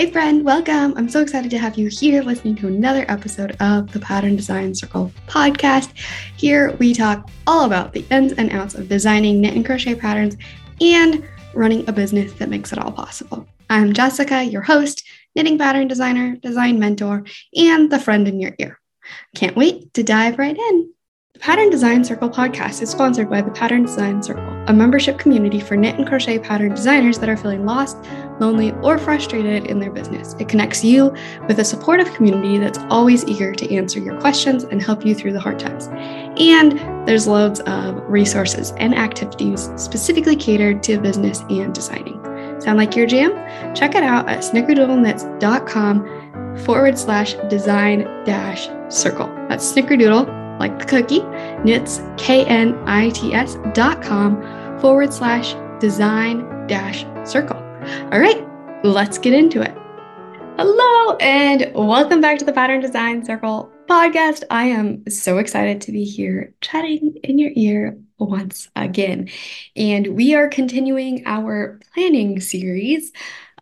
Hey, friend, welcome. I'm so excited to have you here listening to another episode of the Pattern Design Circle podcast. Here we talk all about the ins and outs of designing knit and crochet patterns and running a business that makes it all possible. I'm Jessica, your host, knitting pattern designer, design mentor, and the friend in your ear. Can't wait to dive right in. The Pattern Design Circle podcast is sponsored by the Pattern Design Circle, a membership community for knit and crochet pattern designers that are feeling lost, lonely, or frustrated in their business. It connects you with a supportive community that's always eager to answer your questions and help you through the hard times. And there's loads of resources and activities specifically catered to business and designing. Sound like your jam? Check it out at snickerdoodleknits.com forward slash design dash circle. That's snickerdoodle like the cookie, knits, K-N-I-T-S dot com forward slash design dash circle. All right, let's get into it. Hello, and welcome back to the Pattern Design Circle podcast. I am so excited to be here chatting in your ear once again. And we are continuing our planning series.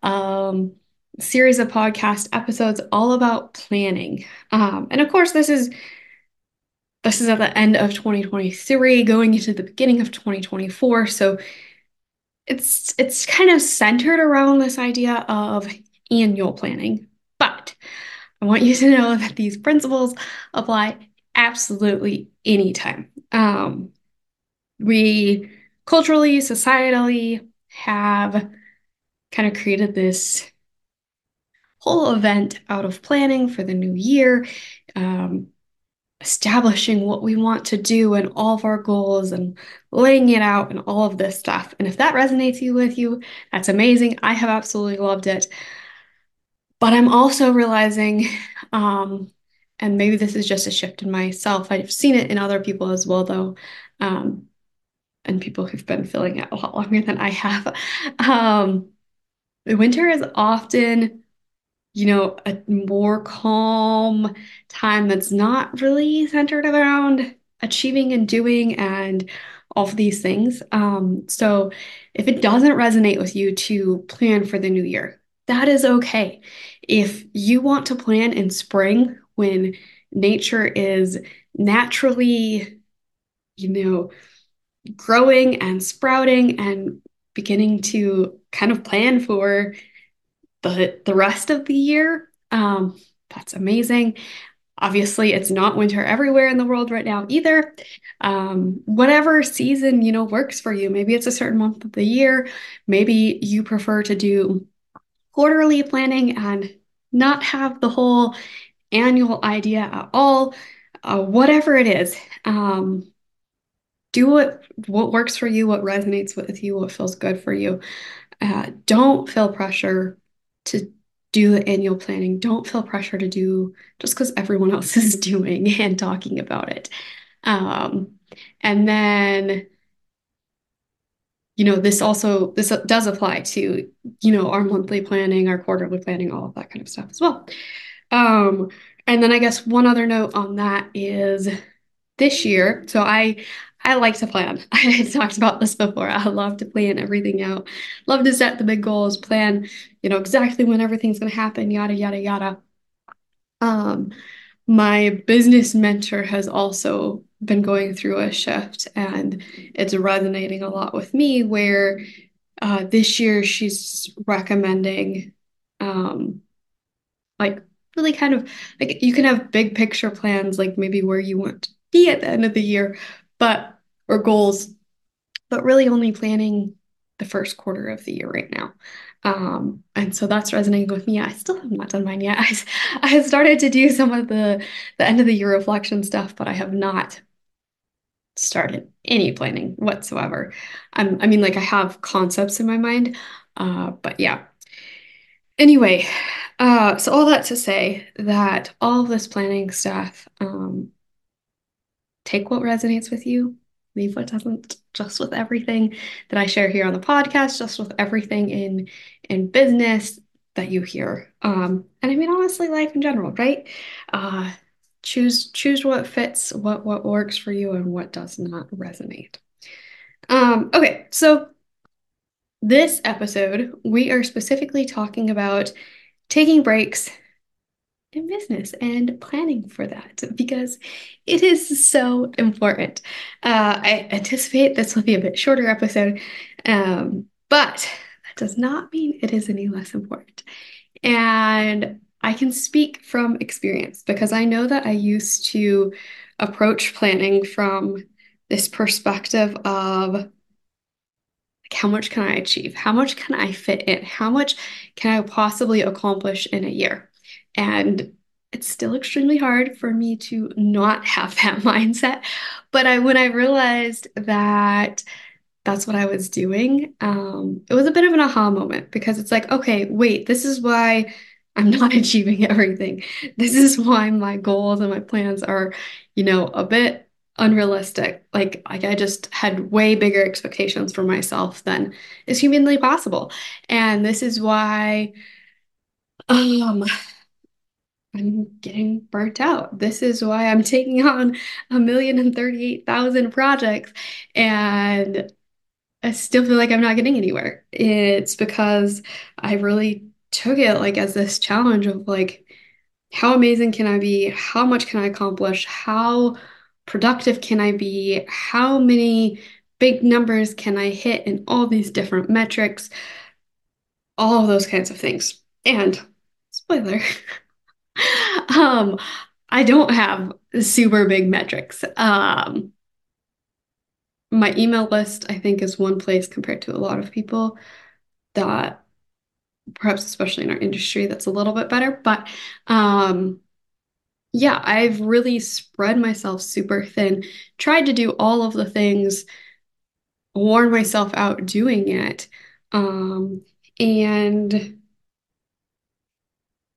Um, series of podcast episodes all about planning. Um, and of course, this is this is at the end of 2023 going into the beginning of 2024 so it's it's kind of centered around this idea of annual planning. But i want you to know that these principles apply absolutely anytime. Um, we culturally societally have kind of created this whole event out of planning for the new year. Um, establishing what we want to do and all of our goals and laying it out and all of this stuff. And if that resonates you with you, that's amazing. I have absolutely loved it. But I'm also realizing, um, and maybe this is just a shift in myself. I've seen it in other people as well, though, um, and people who've been feeling it a lot longer than I have. Um, the winter is often you know, a more calm time that's not really centered around achieving and doing and all of these things. Um, so if it doesn't resonate with you to plan for the new year, that is okay. If you want to plan in spring when nature is naturally, you know, growing and sprouting and beginning to kind of plan for the the rest of the year. Um, that's amazing. Obviously, it's not winter everywhere in the world right now either. Um, whatever season you know works for you. Maybe it's a certain month of the year. Maybe you prefer to do quarterly planning and not have the whole annual idea at all. Uh, whatever it is, um, do what what works for you, what resonates with you, what feels good for you. Uh, don't feel pressure to do the annual planning. Don't feel pressure to do just because everyone else is doing and talking about it. Um, and then, you know, this also this does apply to you know our monthly planning, our quarterly planning, all of that kind of stuff as well. Um, and then I guess one other note on that is this year. So I I like to plan. I talked about this before. I love to plan everything out. Love to set the big goals, plan, you know, exactly when everything's going to happen, yada yada yada. Um, my business mentor has also been going through a shift and it's resonating a lot with me where uh, this year she's recommending um, like really kind of like you can have big picture plans like maybe where you want to be at the end of the year but or goals, but really only planning the first quarter of the year right now. Um, and so that's resonating with me. I still have not done mine yet. I, I started to do some of the the end of the year reflection stuff, but I have not started any planning whatsoever. I mean, like I have concepts in my mind, uh, but yeah. Anyway, uh, so all that to say that all this planning stuff, um, take what resonates with you, leave what doesn't, just with everything that I share here on the podcast, just with everything in in business that you hear. Um, and I mean honestly, life in general, right? Uh, choose choose what fits, what what works for you, and what does not resonate. Um, okay, so this episode we are specifically talking about taking breaks in business and planning for that because it is so important. Uh, I anticipate this will be a bit shorter episode, um, but that does not mean it is any less important. And I can speak from experience because I know that I used to approach planning from this perspective of like, how much can I achieve? How much can I fit in? How much can I possibly accomplish in a year? And it's still extremely hard for me to not have that mindset. But I when I realized that that's what I was doing, um, it was a bit of an aha moment because it's like, okay, wait, this is why I'm not achieving everything. This is why my goals and my plans are, you know, a bit unrealistic. Like, like I just had way bigger expectations for myself than is humanly possible. And this is why um I'm getting burnt out. This is why I'm taking on a million and 38,000 projects and I still feel like I'm not getting anywhere. It's because I really took it like as this challenge of like, how amazing can I be? How much can I accomplish? How productive can I be? How many big numbers can I hit in all these different metrics? All of those kinds of things. And spoiler, um, I don't have super big metrics. Um, my email list, I think, is one place compared to a lot of people that perhaps especially in our industry that's a little bit better. But um yeah, I've really spread myself super thin, tried to do all of the things, worn myself out doing it. Um, and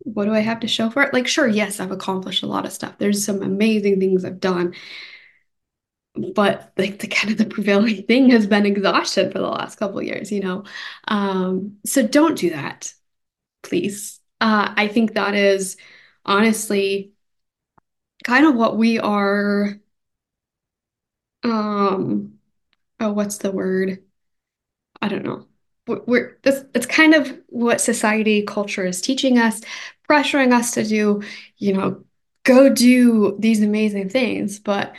what do I have to show for it? Like, sure, yes, I've accomplished a lot of stuff. There's some amazing things I've done. But like the kind of the prevailing thing has been exhaustion for the last couple years, you know. Um, so don't do that, please. Uh, I think that is honestly kind of what we are um oh what's the word I don't know we're this it's kind of what society culture is teaching us pressuring us to do you know go do these amazing things. But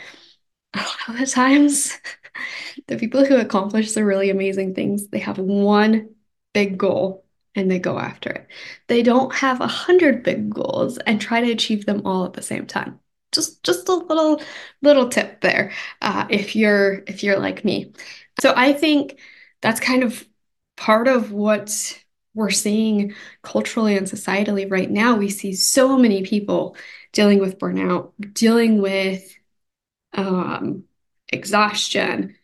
a lot of the times the people who accomplish the really amazing things they have one big goal and they go after it. They don't have a hundred big goals and try to achieve them all at the same time. Just just a little little tip there uh, if you're if you're like me. So i think that's kind of part of what we're seeing culturally and societally right now we see so many people dealing with burnout dealing with um, exhaustion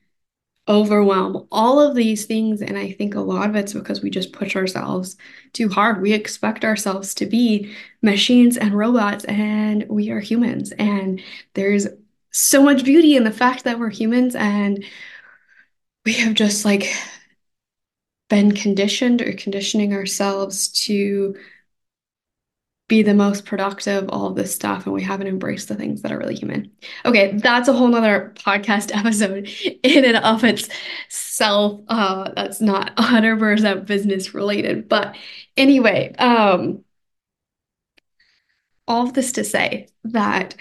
overwhelm, all of these things. And I think a lot of it's because we just push ourselves too hard. We expect ourselves to be machines and robots, and we are humans. And there's so much beauty in the fact that we're humans and we have just like been conditioned or conditioning ourselves to be the most productive, all of this stuff, and we haven't embraced the things that are really human. Okay, that's a whole nother podcast episode in and of itself. Uh, that's not 100% business related. But anyway, um, all of this to say that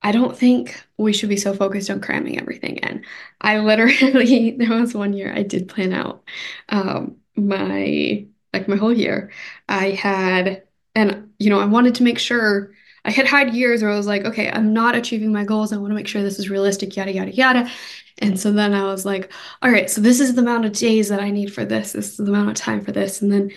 I don't think we should be so focused on cramming everything in. I literally, there was one year I did plan out um, my like my whole year. I had and, you know, I wanted to make sure I had had years where I was like, okay, I'm not achieving my goals. I want to make sure this is realistic, yada, yada, yada. And so then I was like, all right, so this is the amount of days that I need for this. This is the amount of time for this. And then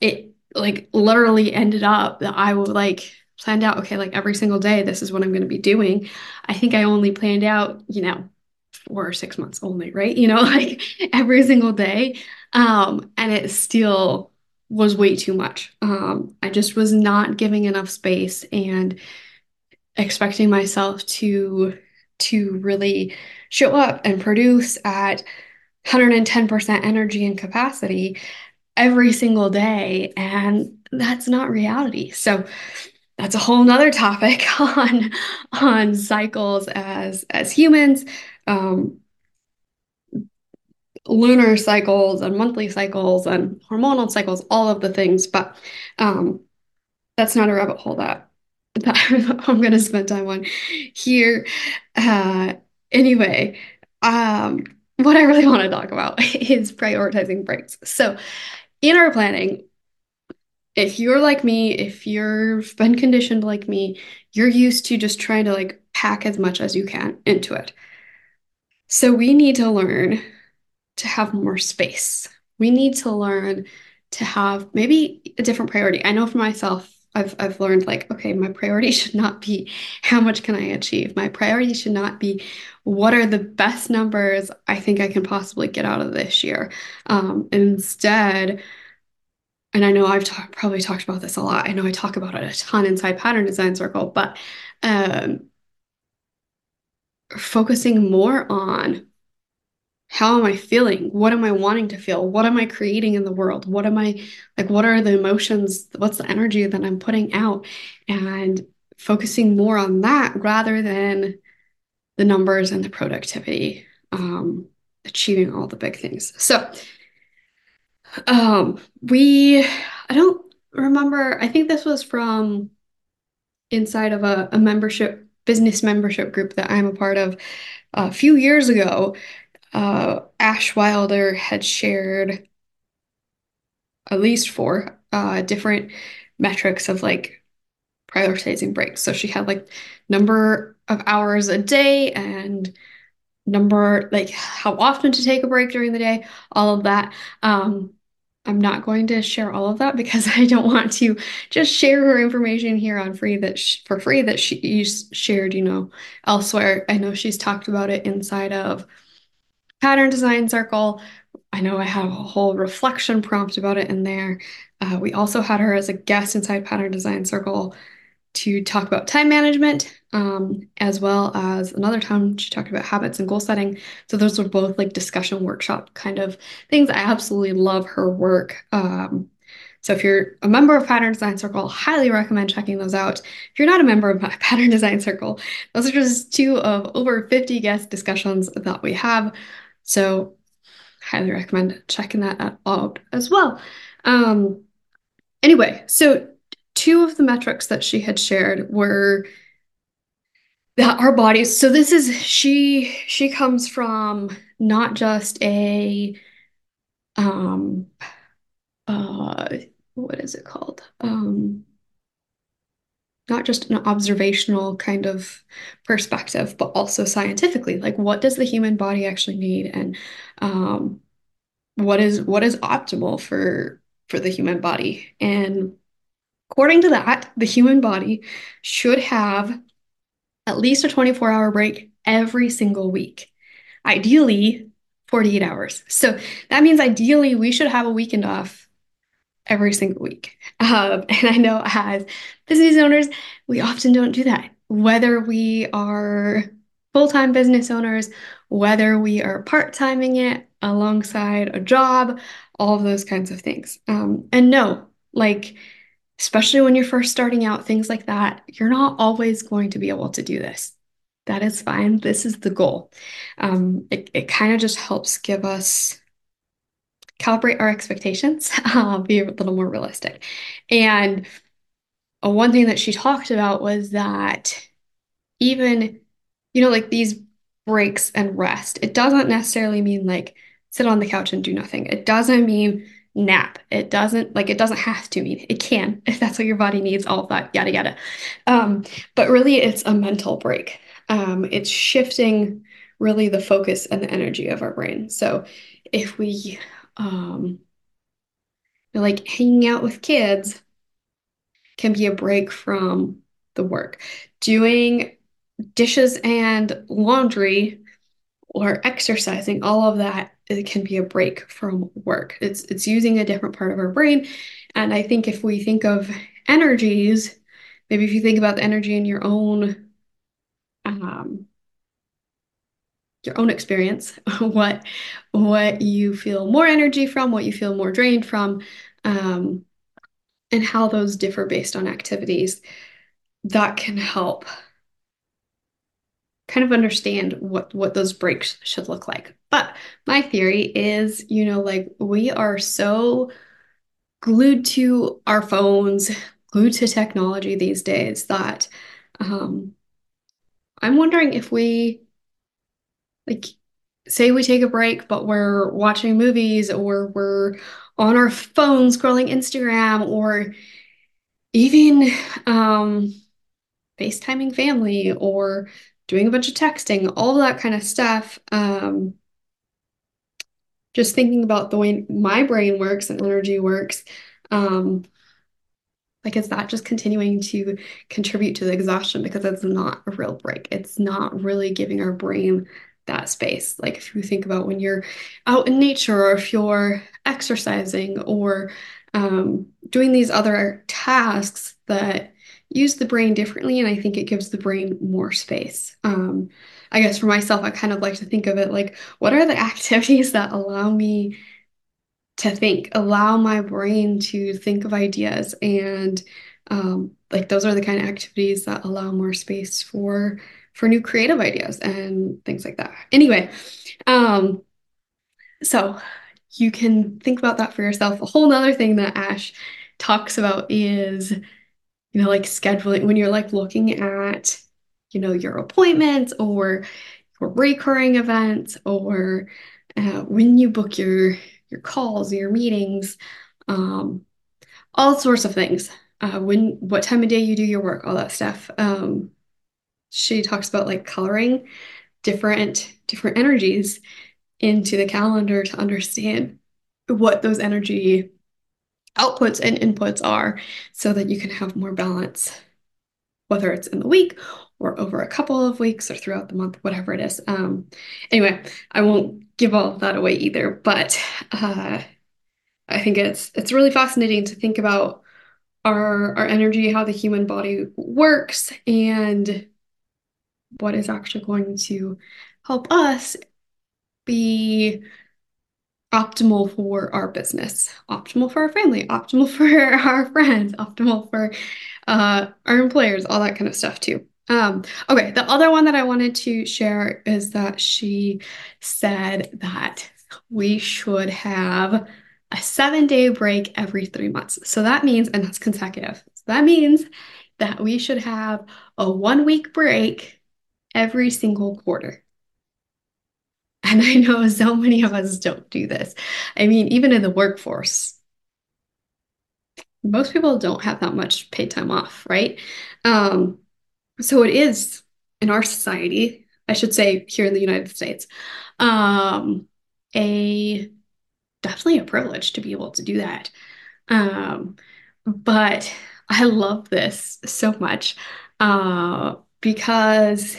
it like literally ended up that I would like planned out, okay, like every single day, this is what I'm going to be doing. I think I only planned out, you know, four or six months only, right? You know, like every single day. Um, and it still was way too much. Um, I just was not giving enough space and expecting myself to to really show up and produce at 110% energy and capacity every single day and that's not reality so that's a whole nother topic on on cycles as as humans um, lunar cycles and monthly cycles and hormonal cycles, all of the things. But um, that's not a rabbit hole that, that I'm going to spend time on here. Uh, anyway, um, what I really want to talk about is prioritizing breaks. So, in our planning, if you're like me, if you've been conditioned like me, you're used to just trying to like pack as much as you can into it. So we need to learn to have more space. We need to learn to have maybe a different priority. I know for myself, I've I've learned like, okay, my priority should not be how much can I achieve. My priority should not be what are the best numbers I think I can possibly get out of this year. Um, instead, and I know I've probably talked about this a lot. I know I talk about it a ton inside Pattern Design Circle, but um, focusing more on how am I feeling? What am I wanting to feel? What am I creating in the world? What am I like? What are the emotions? What's the energy that I'm putting out? And focusing more on that rather than the numbers and the productivity, um, achieving all the big things. So, um, we, I don't remember, I think this was from inside of a, a membership, business membership group that I'm a part of a few years ago. Uh, Ash Wilder had shared at least four uh, different metrics of like prioritizing breaks. So she had like number of hours a day and number like how often to take a break during the day, all of that. Um, I'm not going to share all of that because I don't want to just share her information here on free that for free that she shared, you know, elsewhere. I know she's talked about it inside of Pattern Design Circle. I know I have a whole reflection prompt about it in there. Uh, we also had her as a guest inside Pattern Design Circle to talk about time management, um, as well as another time she talked about habits and goal setting. So those were both like discussion workshop kind of things. I absolutely love her work. Um, so if you're a member of Pattern Design Circle, highly recommend checking those out. If you're not a member of Pattern Design Circle, those are just two of over 50 guest discussions that we have. So highly recommend checking that out as well. Um, anyway, so two of the metrics that she had shared were that our bodies so this is she she comes from not just a um uh what is it called? Um not just an observational kind of perspective but also scientifically like what does the human body actually need and um what is what is optimal for for the human body? And According to that, the human body should have at least a 24 hour break every single week, ideally 48 hours. So that means ideally we should have a weekend off every single week. Um, and I know as business owners, we often don't do that. Whether we are full time business owners, whether we are part timing it alongside a job, all of those kinds of things. Um, and no, like, especially when you're first starting out, things like that, you're not always going to be able to do this. That is fine. This is the goal. Um, it it kind of just helps give us calibrate our expectations, uh, be a little more realistic. And uh, one thing that she talked about was that even, you know, like these breaks and rest, it doesn't necessarily mean like sit on the couch and do nothing. It doesn't mean nap. It doesn't like it doesn't have to mean it can if that's what your body needs, all of that, yada yada. Um, but really it's a mental break. Um, it's shifting really the focus and the energy of our brain. So if we um like hanging out with kids can be a break from the work. Doing dishes and laundry or exercising, all of that it can be a break from work. It's it's using a different part of our brain. And I think if we think of energies, maybe if you think about the energy in your own um, your own experience, what what you feel more energy from, what you feel more drained from, um, and how those differ based on activities, that can help kind of understand what what those breaks should look like. But my theory is, you know, like we are so glued to our phones, glued to technology these days that um, I'm wondering if we like say we take a break, but we're watching movies or we're on our phone scrolling Instagram or even um, FaceTiming family or doing a bunch of texting, all that kind of stuff. Um, just thinking about the way my brain works and energy works, um, like is that just continuing to contribute to the exhaustion because it's not a real break. It's not really giving our brain that space. Like if you think about when you're out in nature or if you're exercising or um, doing these other tasks that use the brain differently, and I think it gives the brain more space. Um, I guess for myself, I kind of like to think of it like, what are the activities that allow me to think, allow my brain to think of ideas, and um, like those are the kind of activities that allow more space for for new creative ideas and things like that. Anyway, um, so you can think about that for yourself. A whole nother thing that Ash talks about is you know, like scheduling when you're like looking at, you know, your appointments or your recurring events or uh, when you book your your calls, your meetings, um, all sorts of things. Uh, when what time of day you do your work, all that stuff. Um, she talks about like coloring different different energies into the calendar to understand what those energy outputs and inputs are so that you can have more balance, whether it's in the week or over a couple of weeks or throughout the month, whatever it is. Um, anyway, I won't give all that away either, but uh, I think it's it's really fascinating to think about our our energy, how the human body works, and what is actually going to help us be optimal for our business, optimal for our family, optimal for our friends, optimal for uh, our employers, all that kind of stuff too. Um, okay, the other one that I wanted to share is that she said that we should have a seven day break every three months. So that means, and that's consecutive. So that means that we should have a one week break every single quarter. And I know so many of us don't do this. I mean, even in the workforce, most people don't have that much paid time off, right? Um, so it is in our society, I should say here in the United States, um, a definitely a privilege to be able to do that. Um, but I love this so much uh, because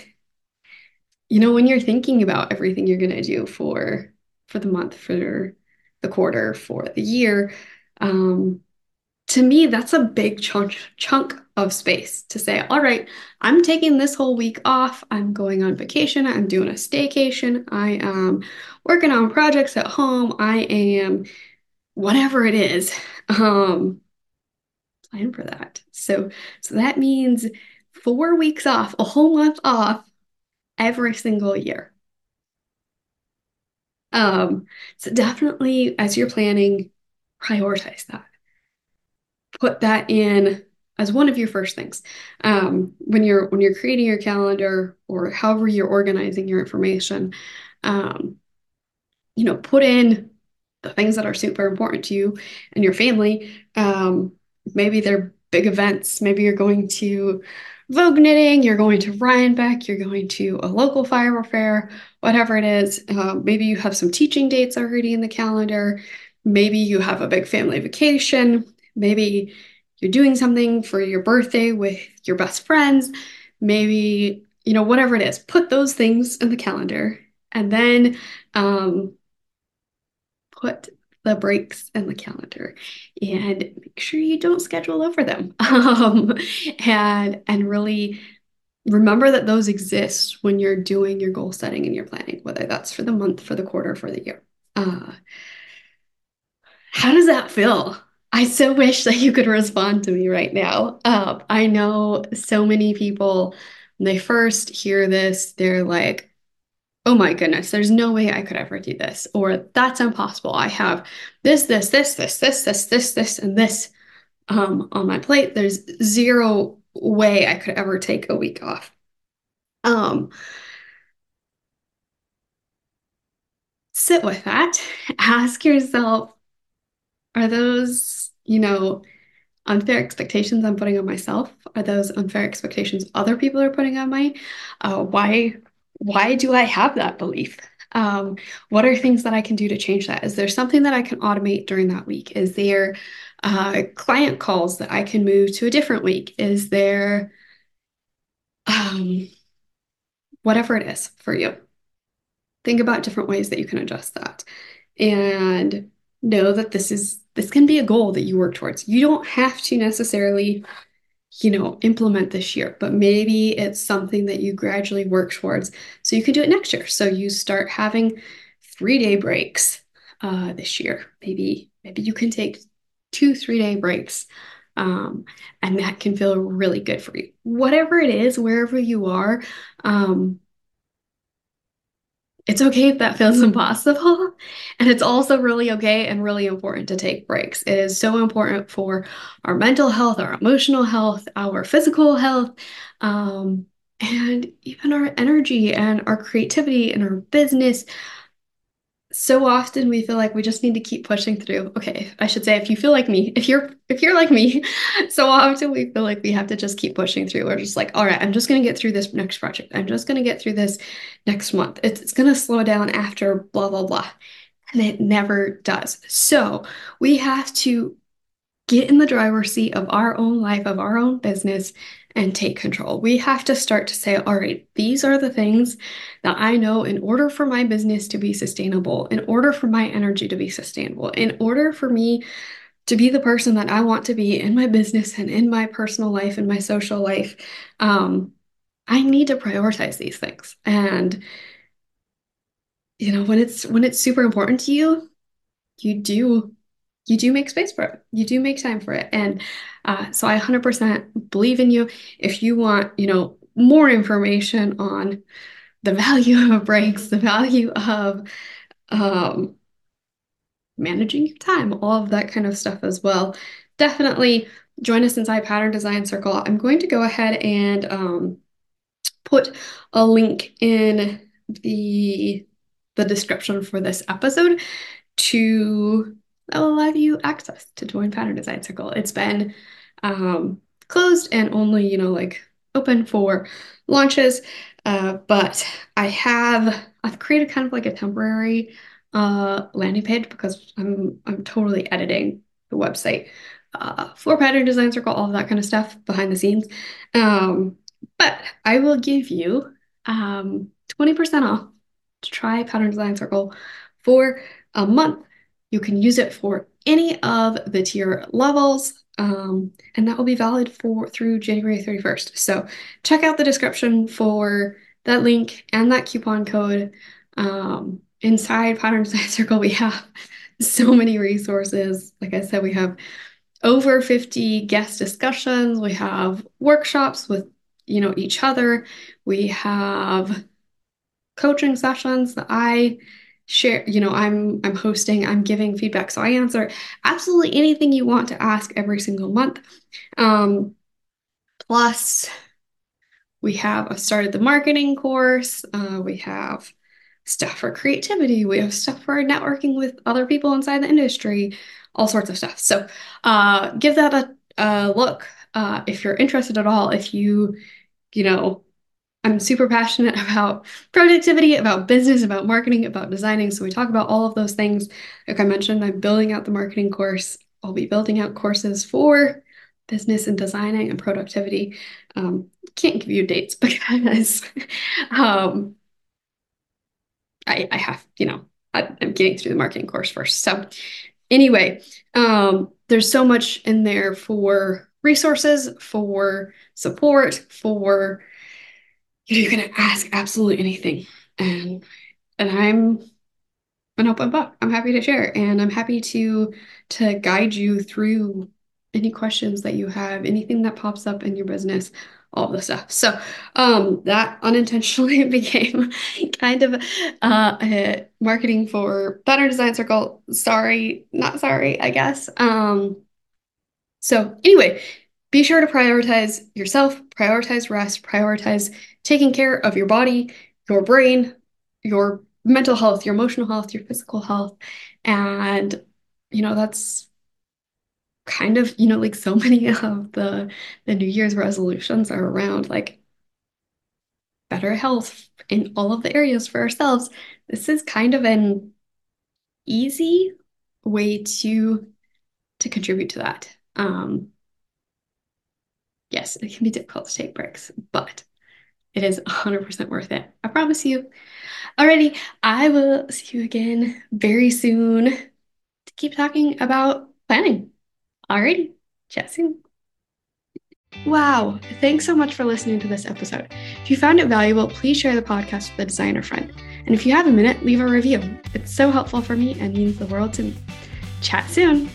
you know, when you're thinking about everything you're going to do for for the month, for the quarter, for the year, um, to me, that's a big chunk chunk of space to say, all right, I'm taking this whole week off. I'm going on vacation. I'm doing a staycation. I am working on projects at home. I am whatever it is. Um, plan for that. So so that means four weeks off, a whole month off every single year. Um, so definitely as you're planning, prioritize that. Put that in as one of your first things. Um, when you're when you're creating your calendar or however you're organizing your information, um, you know, put in the things that are super important to you and your family. Um, maybe they're big events. Maybe you're going to Vogue knitting, you're going to Rhinebeck, you're going to a local fiber fair, whatever it is. Uh, maybe you have some teaching dates already in the calendar. Maybe you have a big family vacation. Maybe you're doing something for your birthday with your best friends. Maybe, you know, whatever it is, put those things in the calendar and then um, put the breaks in the calendar and make sure you don't schedule over them. Um, and and really remember that those exist when you're doing your goal setting and your planning whether that's for the month for the quarter for the year. Uh, how does that feel? I so wish that you could respond to me right now. Um, I know so many people when they first hear this, they're like, oh my goodness, there's no way I could ever do this, or that's impossible. I have this, this, this, this, this, this, this, this, and this um, on my plate. There's zero way I could ever take a week off. Um, sit with that. Ask yourself, are those, you know, unfair expectations I'm putting on myself? Are those unfair expectations other people are putting on me? Uh, why why do I have that belief? Um, what are things that I can do to change that? Is there something that I can automate during that week? Is there uh, client calls that I can move to a different week? Is there um, whatever it is for you? Think about different ways that you can adjust that and know that this is this can be a goal that you work towards. You don't have to necessarily you know, implement this year, but maybe it's something that you gradually work towards so you can do it next year. So you start having three day breaks uh, this year. Maybe maybe you can take two three day breaks, um, and that can feel really good for you. Whatever it is, wherever you are, um, it's okay if that feels impossible. And it's also really okay and really important to take breaks. It is so important for our mental health, our emotional health, our physical health, um, and even our energy and our creativity and our business so often we feel like we just need to keep pushing through. Okay, I should say if you feel like me, if you're if you're like me, so often we feel like we have to just keep pushing through. We're just like, all right, I'm just gonna get through this next project. I'm just gonna get through this next month. It's, it's gonna slow down after blah blah blah. And it never does. So we have to get in the driver's seat of our own life, of our own business, and take control. We have to start to say, all right, these are the things that I know in order for my business to be sustainable, in order for my energy to be sustainable, in order for me to be the person that I want to be in my business and in my personal life and my social life, um, I need to prioritize these things. And you know, when it's when it's super important to you, you do you do make space for it. You do make time for it. And uh, so I 100% believe in you. If you want, you know, more information on the value of breaks, the value of um, managing your time, all of that kind of stuff as well, definitely join us inside Pattern Design Circle. I'm going to go ahead and um, put a link in the the description for this episode to that will allow you access to join Pattern Design Circle. It's been um, closed and only, you know, like open for launches. Uh, but I have I've created kind of like a temporary uh, landing page because I'm I'm totally editing the website uh, for Pattern Design Circle, all of that kind of stuff behind the scenes. Um, but I will give you um, 20% off to try Pattern Design Circle for a month you can use it for any of the tier levels, um, and that will be valid for through January 31st. So check out the description for that link and that coupon code. Um, inside Pattern Design Circle, we have so many resources. Like I said, we have over 50 guest discussions. We have workshops with, you know, each other. We have coaching sessions that I share you know i'm i'm hosting i'm giving feedback. So i answer absolutely anything you want to ask every single month. Um, plus we have started the marketing course. Uh, we have stuff for creativity. We have stuff for networking with other people inside the industry. All sorts of stuff. So uh, give that a, a look uh, if you're interested at all. If you you know I'm super passionate about productivity, about business, about marketing, about designing. So we talk about all of those things. Like I mentioned, I'm building out the marketing course. I'll be building out courses for business and designing and productivity. Um, can't give you dates because um, I, I have, you know, I, am getting through the marketing course first. So anyway, um, there's so much in there for resources, for support, for you can ask absolutely anything. And and I'm an open book. I'm happy to share and I'm happy to to guide you through any questions that you have, anything that pops up in your business. all the stuff. So um, that unintentionally became kind of uh, marketing for Pattern Design Circle. Sorry, not sorry, I guess. Um, so anyway, be sure to prioritize yourself, prioritize rest, prioritize taking care of your body, your brain, your mental health, your emotional health, your physical health. And, you know, that's kind of, you know, like so many of the the New Year's resolutions are around like better health in all of the areas for ourselves. This is kind of an easy way to to contribute to that. Um, yes, it can be difficult to take breaks, but it is 100% worth it. I promise you. Alrighty, I will see you again very soon to keep talking about planning. Alrighty, chat soon. Wow, thanks so much for listening to this episode. If you found it valuable, please share the podcast with a designer friend. And if you have a minute, leave a review. It's so helpful for me and means the world to me. Chat soon.